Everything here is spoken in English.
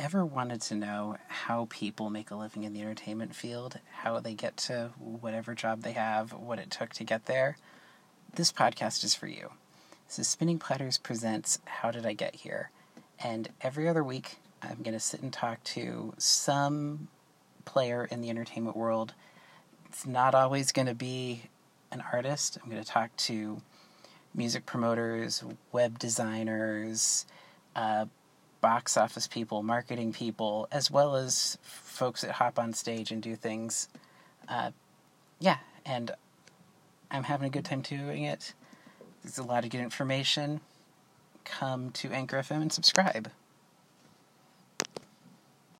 ever wanted to know how people make a living in the entertainment field, how they get to whatever job they have, what it took to get there, this podcast is for you. So, Spinning Platters presents How Did I Get Here? And every other week, I'm going to sit and talk to some player in the entertainment world. It's not always going to be an artist. I'm going to talk to music promoters, web designers, uh, box office people, marketing people, as well as folks that hop on stage and do things. Uh, yeah, and I'm having a good time doing it. There's a lot of good information. Come to Anchor FM and subscribe.